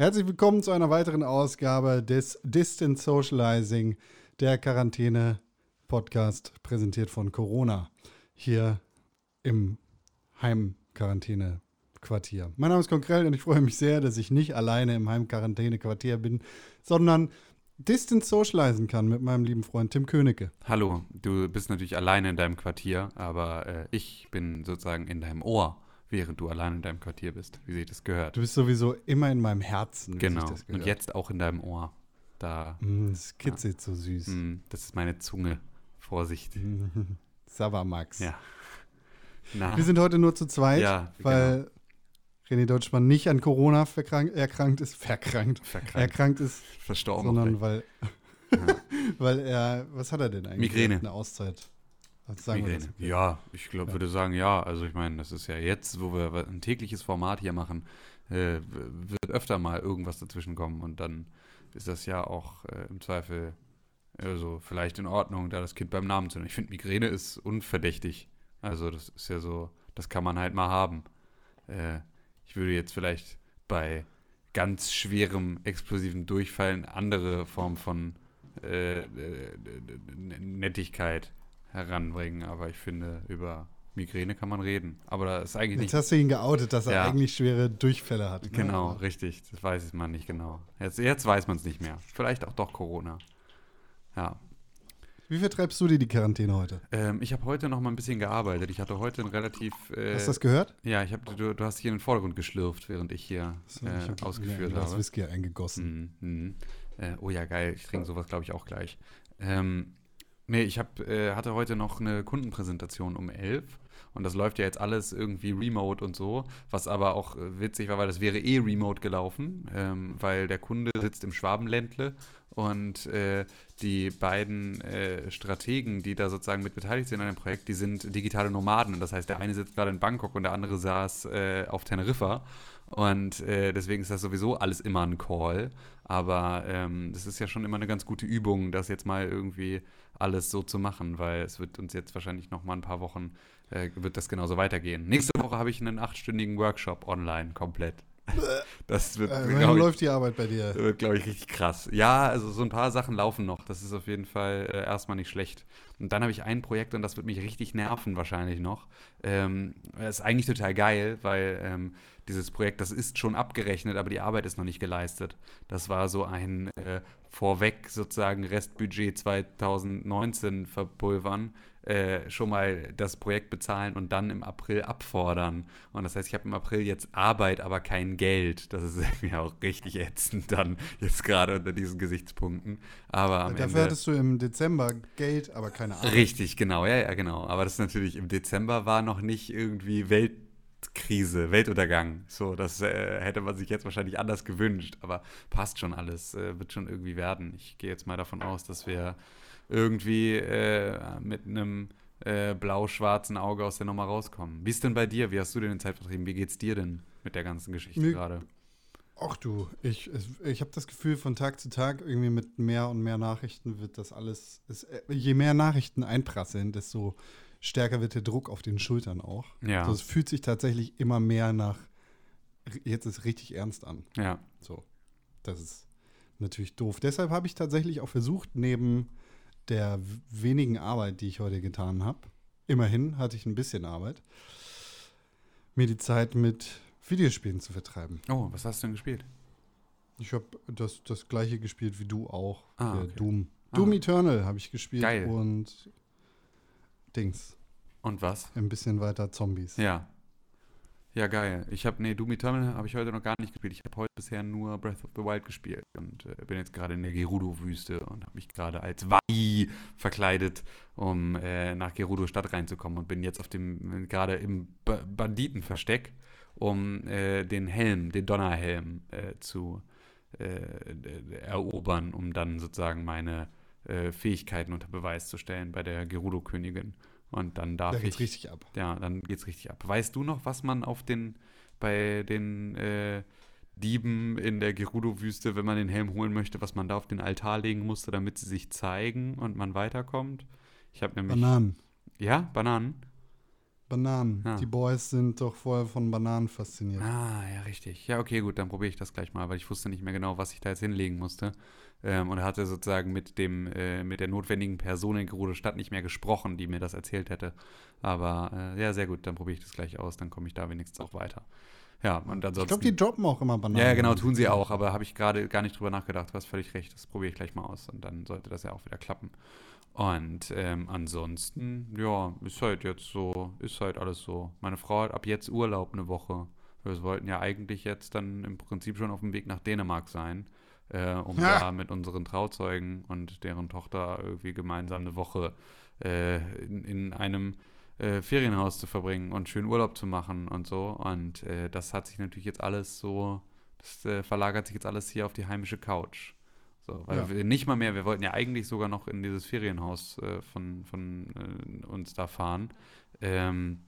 Herzlich willkommen zu einer weiteren Ausgabe des Distant Socializing, der Quarantäne-Podcast, präsentiert von Corona, hier im Heimquarantäne-Quartier. Mein Name ist Konkrell und ich freue mich sehr, dass ich nicht alleine im Heimquarantäne-Quartier bin, sondern Distant Socializen kann mit meinem lieben Freund Tim Königke. Hallo, du bist natürlich alleine in deinem Quartier, aber äh, ich bin sozusagen in deinem Ohr, während du alleine in deinem Quartier bist, wie sich das gehört. Du bist sowieso immer in meinem Herzen. genau. Und jetzt auch in deinem Ohr. Da, Mm, Das kitzelt so süß. mh, das ist meine Zunge. Vorsicht. Sabbermax. Ja. Na, Wir sind heute nur zu zweit, Ja, weil René Deutschmann nicht an Corona verkrank, erkrankt ist, verkrankt, verkrankt, erkrankt ist, verstorben. sondern weil, Ja. weil er, was hat er denn eigentlich? Migräne. Eine Auszeit. Wir Migräne. Ja, ich glaube, Ja. würde sagen, ja. Also ich meine, das ist ja jetzt, wo wir ein tägliches Format hier machen, äh, wird öfter mal irgendwas dazwischen kommen und dann ist das ja auch äh, im Zweifel also vielleicht in Ordnung, da das Kind beim Namen zu nennen. Ich finde, Migräne ist unverdächtig. Also das ist ja so, das kann man halt mal haben. Äh, ich würde jetzt vielleicht bei ganz schwerem explosiven Durchfall eine andere Form von äh, äh, Nettigkeit heranbringen, aber ich finde, über Migräne kann man reden. Aber da ist eigentlich Jetzt nicht. hast du ihn geoutet, dass er Ja. eigentlich schwere Durchfälle hat. ne? Genau, richtig. Das weiß man nicht genau. Jetzt, jetzt weiß man es nicht mehr. Vielleicht auch doch Corona. Ja. Wie vertreibst du dir die Quarantäne heute? Ähm, ich habe heute noch mal ein bisschen gearbeitet. Ich hatte heute ein relativ. Äh, Hast du das gehört? ja, ich hab, du, du hast hier in den Vordergrund geschlürft, während ich hier So, äh, ich hab ausgeführt Glas habe. Whisky eingegossen. Mhm, mhm. Äh, oh ja, geil. Ich trinke sowas, glaube ich, auch gleich. Ähm, nee, ich hab, äh, hatte heute noch eine Kundenpräsentation um 11 und das läuft ja jetzt alles irgendwie remote und so, was aber auch äh, witzig war, weil das wäre eh remote gelaufen, ähm, weil der Kunde sitzt im Schwabenländle und äh, die beiden äh, Strategen, die da sozusagen mit beteiligt sind an dem Projekt, die sind digitale Nomaden. Das heißt, der eine sitzt gerade in Bangkok und der andere saß äh, auf Teneriffa. Und äh, deswegen ist das sowieso alles immer ein Call. Aber ähm, das ist ja schon immer eine ganz gute Übung, das jetzt mal irgendwie alles so zu machen, weil es wird uns jetzt wahrscheinlich noch mal ein paar Wochen, äh, wird das genauso weitergehen. Nächste Woche habe ich einen achtstündigen Workshop online komplett. Das wird, Äh, ich, läuft die Arbeit bei dir? das wird, glaube ich, richtig krass. Ja, also so ein paar Sachen laufen noch. Das ist auf jeden Fall äh, erstmal nicht schlecht. Und dann habe ich ein Projekt und das wird mich richtig nerven wahrscheinlich noch. Ähm, das ist eigentlich total geil, weil ähm, dieses Projekt, das ist schon abgerechnet, aber die Arbeit ist noch nicht geleistet. Das war so ein äh, vorweg sozusagen Restbudget 2019 verpulvern, äh, schon mal das Projekt bezahlen und dann im April abfordern. Und das heißt, ich habe im April jetzt Arbeit, aber kein Geld. Das ist irgendwie auch richtig ätzend dann jetzt gerade unter diesen Gesichtspunkten. Aber am Dafür Ende hattest du im Dezember Geld, aber keine Arbeit. richtig, genau, ja, ja, genau. Aber das ist natürlich im Dezember war noch nicht irgendwie Weltkrise, Weltuntergang. So, das äh, hätte man sich jetzt wahrscheinlich anders gewünscht. Aber passt schon alles, äh, wird schon irgendwie werden. Ich gehe jetzt mal davon aus, dass wir irgendwie äh, mit einem äh, blau-schwarzen Auge aus der Nummer rauskommen. Wie ist denn bei dir? Wie hast du denn den Zeit vertrieben? Wie geht's dir denn mit der ganzen Geschichte Mir- gerade? Ach du, ich, ich habe das Gefühl, von Tag zu Tag irgendwie mit mehr und mehr Nachrichten wird das alles, es, äh, je mehr Nachrichten einprasseln, desto stärker wird der Druck auf den Schultern auch. Ja, Also es fühlt sich tatsächlich immer mehr nach, jetzt ist richtig ernst an. ja, So, das ist natürlich doof. Deshalb habe ich tatsächlich auch versucht, neben der wenigen Arbeit, die ich heute getan habe, immerhin hatte ich ein bisschen Arbeit, mir die Zeit mit Videospielen zu vertreiben. Oh, was hast du denn gespielt? Ich habe das, das gleiche gespielt wie du auch. Ah, okay. Doom. Ah. Doom Eternal habe ich gespielt Geil. und Dings. Und was? Ein bisschen weiter Zombies. Ja. Ja, geil. Ich habe, nee, Doom Eternal habe ich heute noch gar nicht gespielt. Ich habe heute bisher nur Breath of the Wild gespielt und äh, bin jetzt gerade in der Gerudo-Wüste und habe mich gerade als Wai verkleidet, um äh, nach Gerudo-Stadt reinzukommen und bin jetzt auf dem, gerade im ba Banditenversteck, um äh, den Helm, den Donnerhelm äh, zu äh, erobern, um dann sozusagen meine äh, Fähigkeiten unter Beweis zu stellen bei der Gerudo-Königin. Und dann darf Da geht's ich richtig ab. ja, dann geht's richtig ab. Weißt du noch, was man auf den, bei den äh, Dieben in der Gerudo-Wüste, wenn man den Helm holen möchte, was man da auf den Altar legen musste, damit sie sich zeigen und man weiterkommt? Ich habe nämlich. Bananen. Ja, Bananen? Bananen. Ja. Die Boys sind doch vorher von Bananen fasziniert. Ah, ja, richtig. Ja, okay, gut, dann probiere ich das gleich mal, weil ich wusste nicht mehr genau, was ich da jetzt hinlegen musste. Ähm, und hatte sozusagen mit dem, äh, mit der notwendigen Person in Gerude Stadt nicht mehr gesprochen, die mir das erzählt hätte. Aber äh, ja, sehr gut, dann probiere ich das gleich aus, dann komme ich da wenigstens auch weiter. Ja, und Ich ansonsten. glaube, die droppen auch immer Bananen. Ja, ja, genau, tun sie auch, aber habe ich gerade gar nicht drüber nachgedacht. Du hast völlig recht, das probiere ich gleich mal aus und dann sollte das ja auch wieder klappen. Und ähm, ansonsten, ja, ist halt jetzt so, ist halt alles so. Meine Frau hat ab jetzt Urlaub eine Woche. Wir wollten ja eigentlich jetzt dann im Prinzip schon auf dem Weg nach Dänemark sein, äh, um Ja. da mit unseren Trauzeugen und deren Tochter irgendwie gemeinsam eine Woche äh, in, in einem äh, Ferienhaus zu verbringen und schön Urlaub zu machen und so. Und äh, das hat sich natürlich jetzt alles so, das äh, verlagert sich jetzt alles hier auf die heimische Couch. So, weil Ja. wir nicht mal mehr, wir wollten ja eigentlich sogar noch in dieses Ferienhaus äh, von, von äh, uns da fahren, ähm,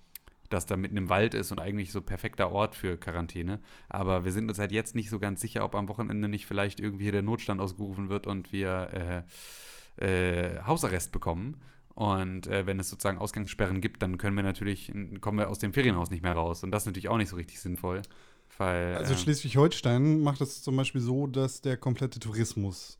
das da mitten im Wald ist und eigentlich so perfekter Ort für Quarantäne. Aber wir sind uns halt jetzt nicht so ganz sicher, ob am Wochenende nicht vielleicht irgendwie hier der Notstand ausgerufen wird und wir äh, äh, Hausarrest bekommen. Und äh, wenn es sozusagen Ausgangssperren gibt, dann können wir natürlich, kommen wir aus dem Ferienhaus nicht mehr raus. Und das ist natürlich auch nicht so richtig sinnvoll. Weil, Also äh, Schleswig-Holstein macht es zum Beispiel so, dass der komplette Tourismus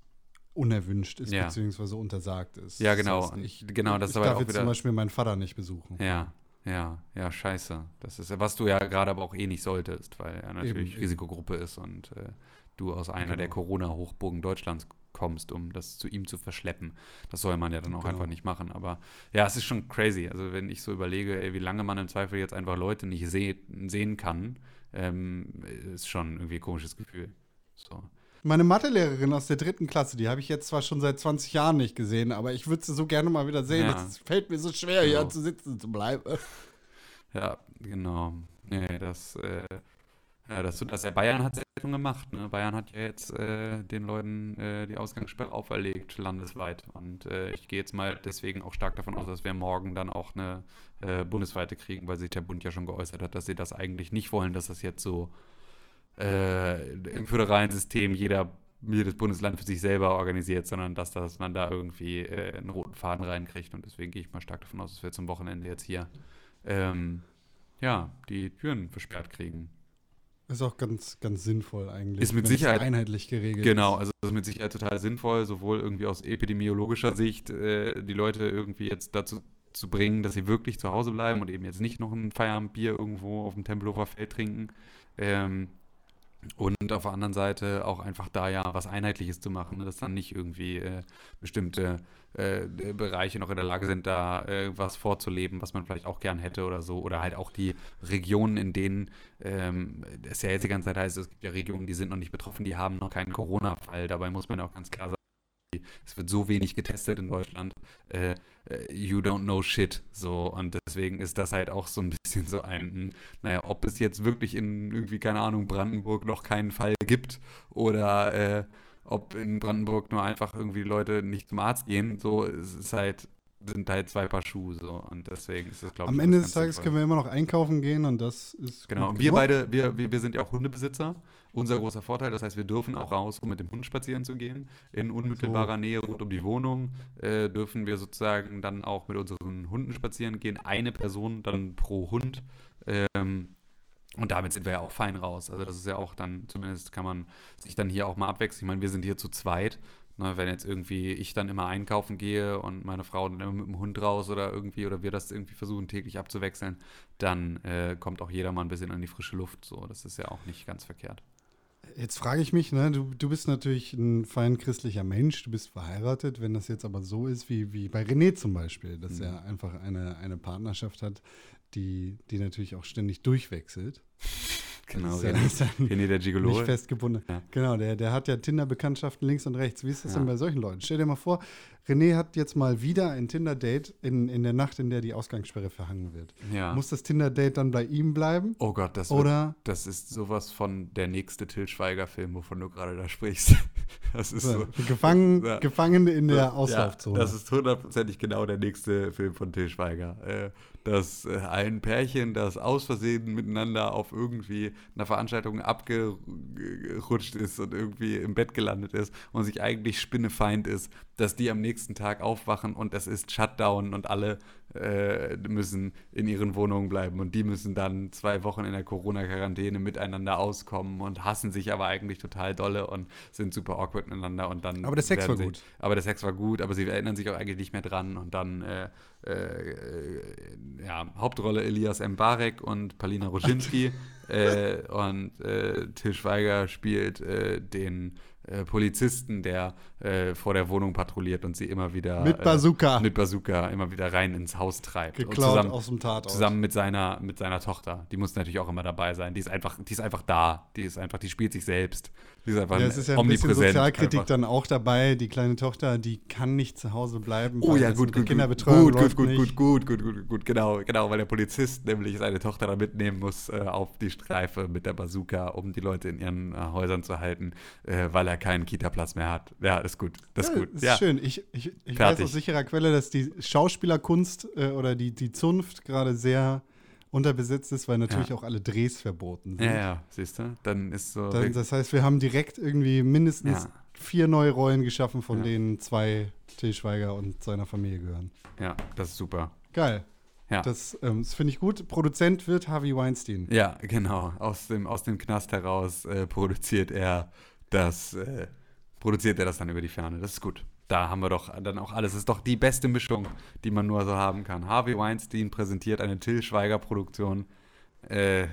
unerwünscht ist, Ja. beziehungsweise untersagt ist. Ja, genau. Das heißt, ich, genau, das ich darf jetzt wieder- zum Beispiel meinen Vater nicht besuchen. Ja, ja, ja, scheiße. Das ist, was du ja gerade aber auch eh nicht solltest, weil er natürlich Eben. Risikogruppe ist und äh, du aus einer Genau. der Corona-Hochburgen Deutschlands kommst, um das zu ihm zu verschleppen. Das soll man ja dann auch Genau. einfach nicht machen. Aber ja, es ist schon crazy. Also wenn ich so überlege, ey, wie lange man im Zweifel jetzt einfach Leute nicht seh sehen kann, ähm, ist schon irgendwie ein komisches Gefühl. So. Meine Mathelehrerin aus der dritten Klasse, die habe ich jetzt zwar schon seit 20 Jahren nicht gesehen, aber ich würde sie so gerne mal wieder sehen. Ja. Es fällt mir so schwer, Genau. hier zu sitzen zu bleiben. Ja, genau. Nee, das, äh, ja, das, das Bayern hat es ja schon gemacht. Ne? Bayern hat ja jetzt äh, den Leuten äh, die Ausgangssperre auferlegt, landesweit. Und äh, ich gehe jetzt mal deswegen auch stark davon aus, dass wir morgen dann auch eine äh, bundesweite kriegen, weil sich der Bund ja schon geäußert hat, dass sie das eigentlich nicht wollen, dass das jetzt so äh, im föderalen System jeder jedes Bundesland für sich selber organisiert, sondern dass, dass man da irgendwie äh, einen roten Faden reinkriegt. Und deswegen gehe ich mal stark davon aus, dass wir zum Wochenende jetzt hier ähm, ja, die Türen versperrt kriegen. Ist auch ganz, ganz sinnvoll eigentlich. Ist mit Sicherheit- einheitlich geregelt. Genau, also ist mit Sicherheit total sinnvoll, sowohl irgendwie aus epidemiologischer Sicht äh, die Leute irgendwie jetzt dazu zu bringen, dass sie wirklich zu Hause bleiben und eben jetzt nicht noch ein Feierabendbier irgendwo auf dem Tempelhofer Feld trinken. Ähm, und auf der anderen Seite auch einfach da ja was Einheitliches zu machen, ne, dass dann nicht irgendwie äh, bestimmte äh, Bereiche noch in der Lage sind, da äh, was vorzuleben, was man vielleicht auch gern hätte oder so. Oder halt auch die Regionen, in denen ähm, es ja jetzt die ganze Zeit heißt, es gibt ja Regionen, die sind noch nicht betroffen, die haben noch keinen Corona-Fall. Dabei muss man ja auch ganz klar sagen, es wird so wenig getestet in Deutschland. Äh, äh, you don't know shit. So, und deswegen ist das halt auch so ein bisschen so ein, hm, naja, ob es jetzt wirklich in irgendwie, keine Ahnung, Brandenburg noch keinen Fall gibt oder äh, ob in Brandenburg nur einfach irgendwie Leute nicht zum Arzt gehen, so, es ist halt, sind halt zwei Paar Schuhe, so. Und deswegen ist das, glaube ich, Am Ende des Tages sinnvoll. können wir immer noch einkaufen gehen und das ist. Genau, gut und wir beide, wir, wir, wir sind ja auch Hundebesitzer. Unser großer Vorteil, das heißt, wir dürfen auch raus, um mit dem Hund spazieren zu gehen. In unmittelbarer Nähe rund um die Wohnung äh, dürfen wir sozusagen dann auch mit unseren Hunden spazieren gehen. Eine Person dann pro Hund. Ähm, und damit sind wir ja auch fein raus. Also das ist ja auch dann, zumindest kann man sich dann hier auch mal abwechseln. Ich meine, wir sind hier zu zweit. Ne, wenn jetzt irgendwie ich dann immer einkaufen gehe und meine Frau dann immer mit dem Hund raus oder irgendwie, oder wir das irgendwie versuchen täglich abzuwechseln, dann äh, kommt auch jeder mal ein bisschen an die frische Luft. So, das ist ja auch nicht ganz verkehrt. Jetzt frage ich mich, ne, du, du bist natürlich ein fein christlicher Mensch, du bist verheiratet. Wenn das jetzt aber so ist wie, wie bei René zum Beispiel, dass Mhm. er einfach eine, eine Partnerschaft hat, die, die natürlich auch ständig durchwechselt. Genau, Das ist ja, René, der Gigolo. nicht festgebunden. Ja. Genau, der, der hat ja Tinder-Bekanntschaften links und rechts. Wie ist das Ja. denn bei solchen Leuten? Stell dir mal vor, René hat jetzt mal wieder ein Tinder-Date in, in der Nacht, in der die Ausgangssperre verhangen wird. Ja. Muss das Tinder-Date dann bei ihm bleiben? oh Gott, das, wird, Oder das ist sowas von der nächste Till Schweiger-Film, wovon du gerade da sprichst. Das ist so. gefangen, Ja. gefangen in der Auslaufzone? das ist hundertprozentig genau der nächste Film von Till Schweiger. Äh, dass äh, ein Pärchen, das aus Versehen miteinander auf irgendwie einer Veranstaltung abgerutscht ist und irgendwie im Bett gelandet ist und sich eigentlich spinnefeind ist, dass die am nächsten Tag aufwachen und es ist Shutdown und alle äh, müssen in ihren Wohnungen bleiben und die müssen dann zwei Wochen in der Corona-Quarantäne miteinander auskommen und hassen sich aber eigentlich total dolle und sind super awkward miteinander und dann. Aber der Sex war sie, gut. Aber der Sex war gut, aber sie erinnern sich auch eigentlich nicht mehr dran und dann äh, äh, ja, Hauptrolle Elias Mbarek und Palina Roginski äh, und äh, Till Schweiger spielt äh, den äh, Polizisten, der äh, vor der Wohnung patrouilliert und sie immer wieder Mit Bazooka. mit Bazooka immer wieder rein ins Haus treibt. Geklaut zusammen, aus dem Tatort. zusammen mit seiner, mit seiner Tochter. Die muss natürlich auch immer dabei sein. Die ist einfach, die ist einfach da. Die ist einfach, die spielt sich selbst. Die ist einfach Ja, es ist ja ein bisschen. Sozialkritik einfach. dann auch dabei. Die kleine Tochter, die kann nicht zu Hause bleiben. Oh weil ja, gut, gut, gut, gut, gut, nicht. gut, gut, gut, gut, gut, genau, genau, weil der Polizist nämlich seine Tochter da mitnehmen muss äh, auf die Streife mit der Bazooka, um die Leute in ihren äh, Häusern zu halten, äh, weil er keinen Kita-Platz mehr hat. Ja, ist gut, das ist Ja, gut. Ist Ja, schön. Ich, ich, ich weiß aus sicherer Quelle, dass die Schauspielerkunst äh, oder die, die Zunft gerade sehr unterbesetzt ist, weil natürlich Ja. auch alle Drehs verboten sind. ja, ja, siehst du, dann ist so. Dann, das heißt, wir haben direkt irgendwie mindestens Ja. vier neue Rollen geschaffen, von Ja. denen zwei Til Schweiger und seiner Familie gehören. ja, das ist super. Geil. Ja. Das, ähm, das finde ich gut. Produzent wird Harvey Weinstein. Ja, genau. Aus dem, aus dem Knast heraus äh, produziert er das, äh, produziert er das dann über die Ferne. Das ist gut. Da haben wir doch dann auch alles. Das ist doch die beste Mischung, die man nur so haben kann. Harvey Weinstein präsentiert eine Till Schweiger-Produktion. Äh, äh,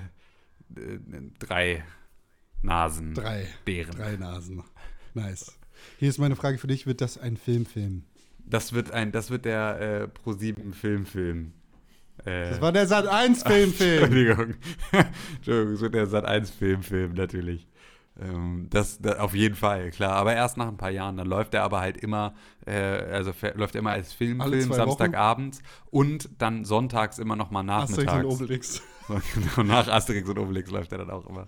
drei Nasen. Drei. Bären. Drei Nasen. Nice. Hier ist meine Frage für dich: Wird das ein Filmfilm? Das wird ein, das wird der äh, Pro7 Filmfilm. Äh, Das war der Sat 1 Filmfilm. Entschuldigung. Entschuldigung, es wird der Sat 1 Filmfilm, natürlich. Ähm, das, das auf jeden Fall, klar. Aber erst nach ein paar Jahren. Dann läuft er aber halt immer, äh, also läuft immer als Alle Filmfilm zwei Samstagabends und dann sonntags immer noch mal Asterix und nachmittags. Obelix. Genau, nach Asterix und Obelix läuft er dann auch immer.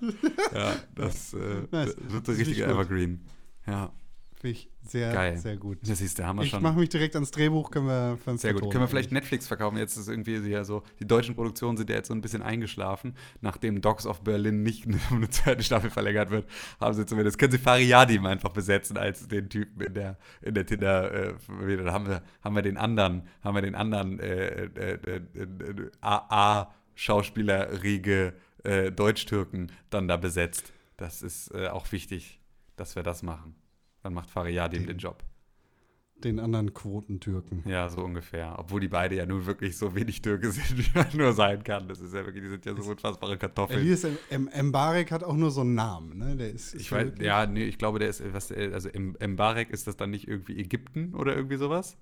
Ja, das, äh, Nice. wird so richtig. Evergreen. Ja, Finde ich sehr, Geil. sehr gut. das du, haben wir Ich schon. mache mich direkt ans Drehbuch, können wir für Sehr gut. Können wir vielleicht. Netflix verkaufen? Jetzt ist irgendwie ja so, die deutschen Produktionen sind ja jetzt so ein bisschen eingeschlafen. Nachdem Dogs of Berlin nicht um eine zweite Staffel verlängert wird, haben sie zumindest, können sie Fariadim einfach besetzen als den Typen in der, in der Tinder, äh, dann haben wir, haben wir den anderen, haben wir den anderen äh, äh, äh, äh, AA-Schauspielerriege äh, Deutsch-Türken dann da besetzt. Das ist äh, auch wichtig, dass wir das machen. Dann macht Fariadim Den- den Job. Den anderen Quotentürken. Ja, so ungefähr. Obwohl die beide ja nur wirklich so wenig Türke sind, wie man nur sein kann. Das ist ja wirklich, die sind ja so unfassbare Kartoffeln. Elias. Mbarek hat auch nur so einen Namen, ne? Der ist, Ich weiß, ja, nee, ich glaube, der ist, was, also Mbarek ist das dann nicht irgendwie Ägypten oder irgendwie sowas?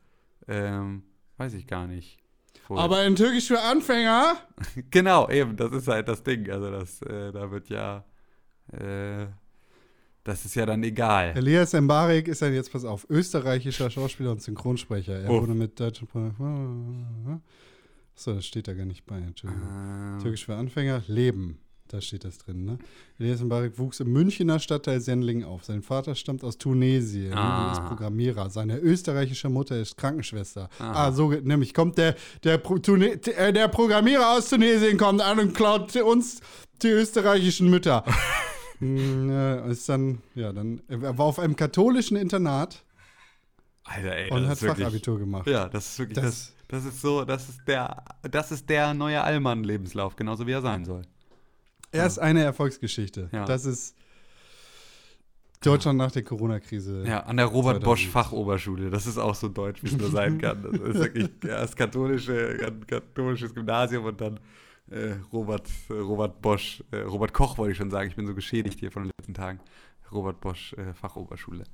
Ähm, weiß ich gar nicht. Wo- Aber in Türkisch für Anfänger. genau, eben, das ist halt das Ding. Also das, äh, da wird ja, äh, das ist ja dann egal. Elias Mbarek ist ein, jetzt pass auf, österreichischer Schauspieler und Synchronsprecher. Er Oh. wurde mit deutschen. Pro- So, das steht da gar nicht bei. Entschuldigung. Ähm, Türkisch für Anfänger, Leben. Da steht das drin, ne? Elias Mbarek wuchs im Münchner Stadtteil Sendling auf. Sein Vater stammt aus Tunesien Ah. und ist Programmierer. Seine österreichische Mutter ist Krankenschwester. Aha. Ah, so nämlich kommt der, der, Pro Tune äh, der Programmierer aus Tunesien kommt an und klaut uns die österreichischen Mütter. Hm, ja, ist dann, ja, dann, er war auf einem katholischen Internat Alter, ey, und das hat wirklich, Fachabitur gemacht. Ja, das ist wirklich, das, Das- das, ist so, das ist der, das ist der neue Allmann-Lebenslauf, genauso wie er sein soll. Er ist eine Erfolgsgeschichte. Ja. Das ist Deutschland nach der Corona-Krise. Ja, an der Robert 2000. Bosch Fachoberschule. Das ist auch so deutsch, wie es nur sein kann. Das ist wirklich erst katholische, katholisches Gymnasium und dann Robert, äh, Robert Bosch, äh, Robert Koch wollte ich schon sagen. Ich bin so geschädigt hier von den letzten Tagen. Robert Bosch äh, Fachoberschule.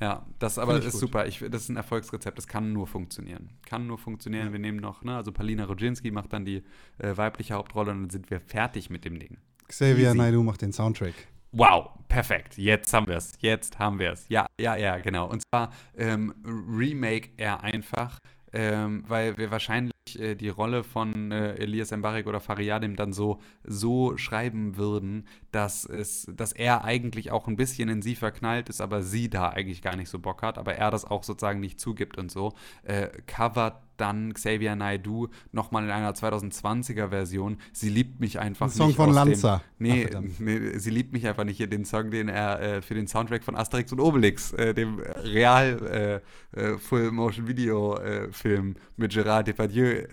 Ja, das aber ist gut. super. Ich, das ist ein Erfolgsrezept. Das kann nur funktionieren. Kann nur funktionieren. Wir nehmen noch, ne, also Palina Rodzinski macht dann die äh, weibliche Hauptrolle und dann sind wir fertig mit dem Ding. Xavier Easy. Naidoo macht den Soundtrack. Wow, perfekt. Jetzt haben wir es. Jetzt haben wir es. Ja, ja, ja, genau. Und zwar ähm, remake er einfach, ähm, weil wir wahrscheinlich äh, die Rolle von äh, Elias Mbarek oder Fariadim dann so, so schreiben würden, dass, es, dass er eigentlich auch ein bisschen in sie verknallt ist, aber sie da eigentlich gar nicht so Bock hat, aber er das auch sozusagen nicht zugibt und so, äh, covert dann Xavier Naidoo nochmal in einer 2020er Version. Sie liebt mich einfach Ein Song nicht. von aus Lanza. Dem, nee, Ach, nee, sie liebt mich einfach nicht hier, den Song, den er äh, für den Soundtrack von Asterix und Obelix, äh, dem Real äh, äh, Full-Motion-Video-Film mit Gérard Depardieu äh,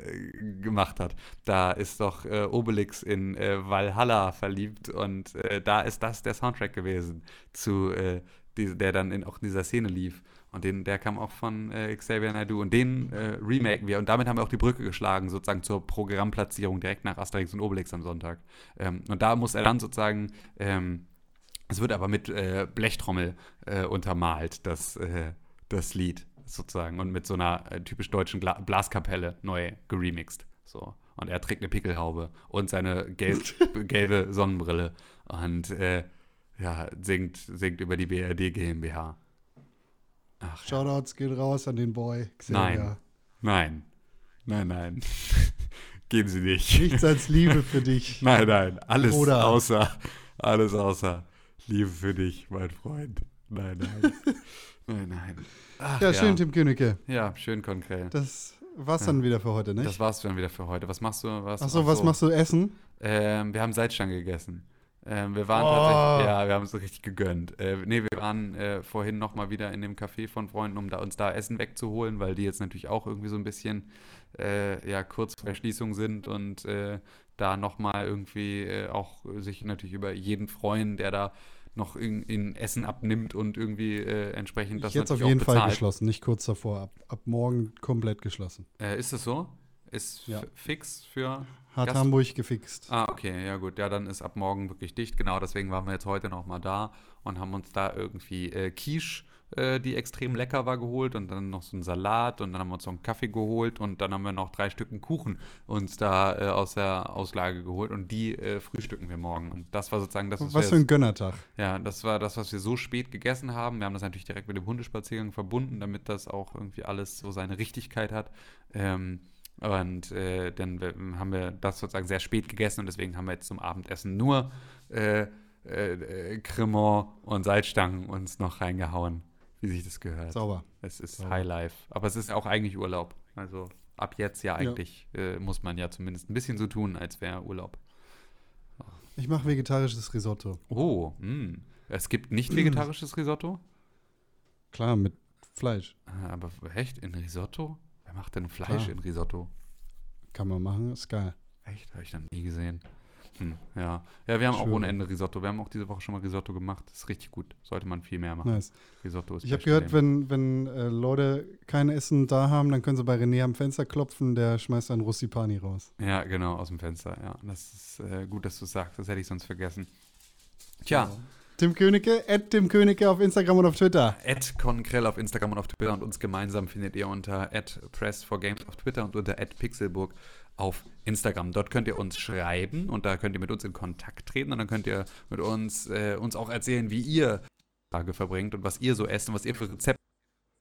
gemacht hat. Da ist doch äh, Obelix in äh, Valhalla verliebt und äh, da ist das der Soundtrack gewesen, zu, äh, die, der dann in, auch in dieser Szene lief. Und den, der kam auch von äh, Xavier Naidoo. Und den äh, remaken wir. Und damit haben wir auch die Brücke geschlagen, sozusagen zur Programmplatzierung direkt nach Asterix und Obelix am Sonntag. Ähm, und da muss er dann sozusagen, ähm, es wird aber mit äh, Blechtrommel äh, untermalt, das, äh, das Lied sozusagen. Und mit so einer äh, typisch deutschen Gla Blaskapelle neu geremixed. So. Und er trägt eine Pickelhaube und seine gelb, gelbe Sonnenbrille. Und äh, ja, singt, singt über die BRD GmbH. Ach, ja. Shoutouts geht raus an den Boy. Xavier. Nein. Nein, nein. Gehen Sie nicht. Nichts als Liebe für dich. Nein, nein. Alles Bruder. außer. Alles außer. Liebe für dich, mein Freund. Nein, nein. nein, nein. Ach, Ja, schön, Tim Königke. Ja, schön konkret. Das war's Ja. dann wieder für heute, nicht? Das war's dann wieder für heute. Was machst du? Was, Achso, was machst du essen? Ähm, wir haben Salzstange gegessen. Ähm, wir waren Oh. tatsächlich, ja, wir haben es so richtig gegönnt. Äh, nee, wir waren äh, vorhin noch mal wieder in dem Café von Freunden, um da, uns da Essen wegzuholen, weil die jetzt natürlich auch irgendwie so ein bisschen äh, ja, kurz vor der Schließung sind und äh, da noch mal irgendwie äh, auch sich natürlich über jeden freuen, der da noch in, in Essen abnimmt und irgendwie äh, entsprechend das Jetzt auf jeden Fall geschlossen, nicht kurz davor. Ab, ab morgen komplett geschlossen. Äh, ist das so? Ist Ja. fix für Hat Gast- Hamburg gefixt. Ah, okay, ja gut. Ja, dann ist ab morgen wirklich dicht. Genau, deswegen waren wir jetzt heute noch mal da und haben uns da irgendwie äh, Quiche, äh, die extrem lecker war, geholt und dann noch so einen Salat und dann haben wir uns noch einen Kaffee geholt und dann haben wir noch drei Stücken Kuchen uns da äh, aus der Auslage geholt und die äh, frühstücken wir morgen. Und das war sozusagen das, Was wir für ein Gönnertag. ja, das war das, was wir so spät gegessen haben. Wir haben das natürlich direkt mit dem Hundespaziergang verbunden, damit das auch irgendwie alles so seine Richtigkeit hat. Ähm, und äh, dann haben wir das sozusagen sehr spät gegessen und deswegen haben wir jetzt zum Abendessen nur äh, äh, äh, Cremant und Salzstangen uns noch reingehauen, wie sich das gehört. Sauber. Es ist Sauber. Highlife. Aber es ist auch eigentlich Urlaub. Also ab jetzt ja Ja. eigentlich äh, muss man ja zumindest ein bisschen so tun, als wäre Urlaub. Ich mache vegetarisches Risotto. Oh, mh. es gibt nicht vegetarisches Risotto? Klar, mit Fleisch. Ah, Aber echt? In Risotto? Wer macht denn Fleisch Klar. in Risotto? Kann man machen, ist geil. Echt? Habe ich dann nie gesehen. Hm, ja. Ja, wir haben auch Schwöre. ohne Ende Risotto. Wir haben auch diese Woche schon mal Risotto gemacht. Das ist richtig gut. Sollte man viel mehr machen. Nice. Risotto ist Ich habe gehört, wenn, wenn äh, Leute kein Essen da haben, dann können sie bei René am Fenster klopfen, der schmeißt dann Russipani raus. Ja, genau, aus dem Fenster. Ja, das ist äh, gut, dass du es sagst. Das hätte ich sonst vergessen. Tja, Tim Königke, at Tim Königke auf Instagram und auf Twitter. At Konkrell auf Instagram und auf Twitter und uns gemeinsam findet ihr unter at Press4Games auf Twitter und unter at Pixelburg auf Instagram. Dort könnt ihr uns schreiben und da könnt ihr mit uns in Kontakt treten und dann könnt ihr mit uns, äh, uns auch erzählen, wie ihr Tage verbringt und was ihr so esst und was ihr für Rezepte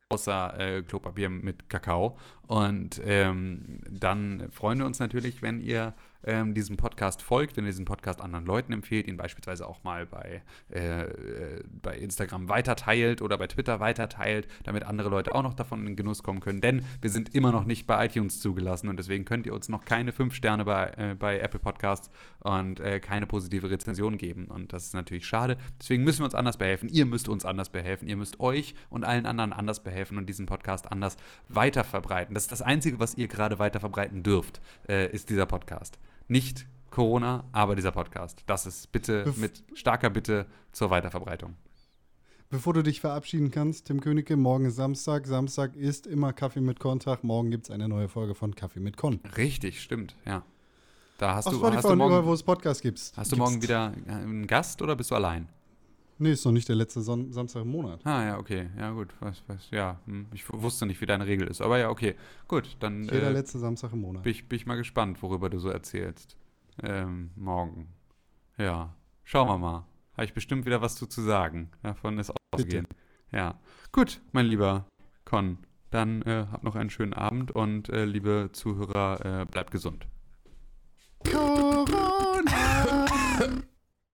außer äh, Klopapier mit Kakao. Und ähm, dann freuen wir uns natürlich, wenn ihr ähm, diesem Podcast folgt, wenn ihr diesen Podcast anderen Leuten empfehlt, ihn beispielsweise auch mal bei, äh, äh, bei Instagram weiterteilt oder bei Twitter weiterteilt, damit andere Leute auch noch davon in Genuss kommen können. Denn wir sind immer noch nicht bei iTunes zugelassen und deswegen könnt ihr uns noch keine fünf Sterne bei, äh, bei Apple Podcasts und äh, keine positive Rezension geben. Und das ist natürlich schade. Deswegen müssen wir uns anders behelfen. Ihr müsst uns anders behelfen. Ihr müsst euch und allen anderen anders behelfen und diesen Podcast anders weiterverbreiten. Das ist das Einzige, was ihr gerade weiterverbreiten dürft, äh, ist dieser Podcast. Nicht Corona, aber dieser Podcast. Das ist bitte Bef- mit starker Bitte zur Weiterverbreitung. Bevor du dich verabschieden kannst, Tim Königke, morgen ist Samstag. Samstag ist immer Kaffee mit Kontag. Morgen gibt es eine neue Folge von Kaffee mit Kon. Richtig, stimmt, ja. Da hast Auf du, Spotify hast du und überall, wo morgen, es Podcasts gibt. hast du morgen wieder äh, einen Gast oder bist du allein? Nee, ist noch nicht der letzte Son Samstag im Monat. Ah, ja, okay. Ja, gut. Was, was, ja, hm, ich wusste nicht, wie deine Regel ist. Aber ja, okay. Gut, dann Jeder äh, letzte Samstag im Monat. bin, ich, bin ich mal gespannt, worüber du so erzählst. Ähm, morgen. Ja, schauen wir mal. Habe ich bestimmt wieder was zu, zu sagen. Davon ist auszugehen. Ja. Gut, mein lieber Con. Dann äh, habt noch einen schönen Abend und äh, liebe Zuhörer, äh, bleibt gesund.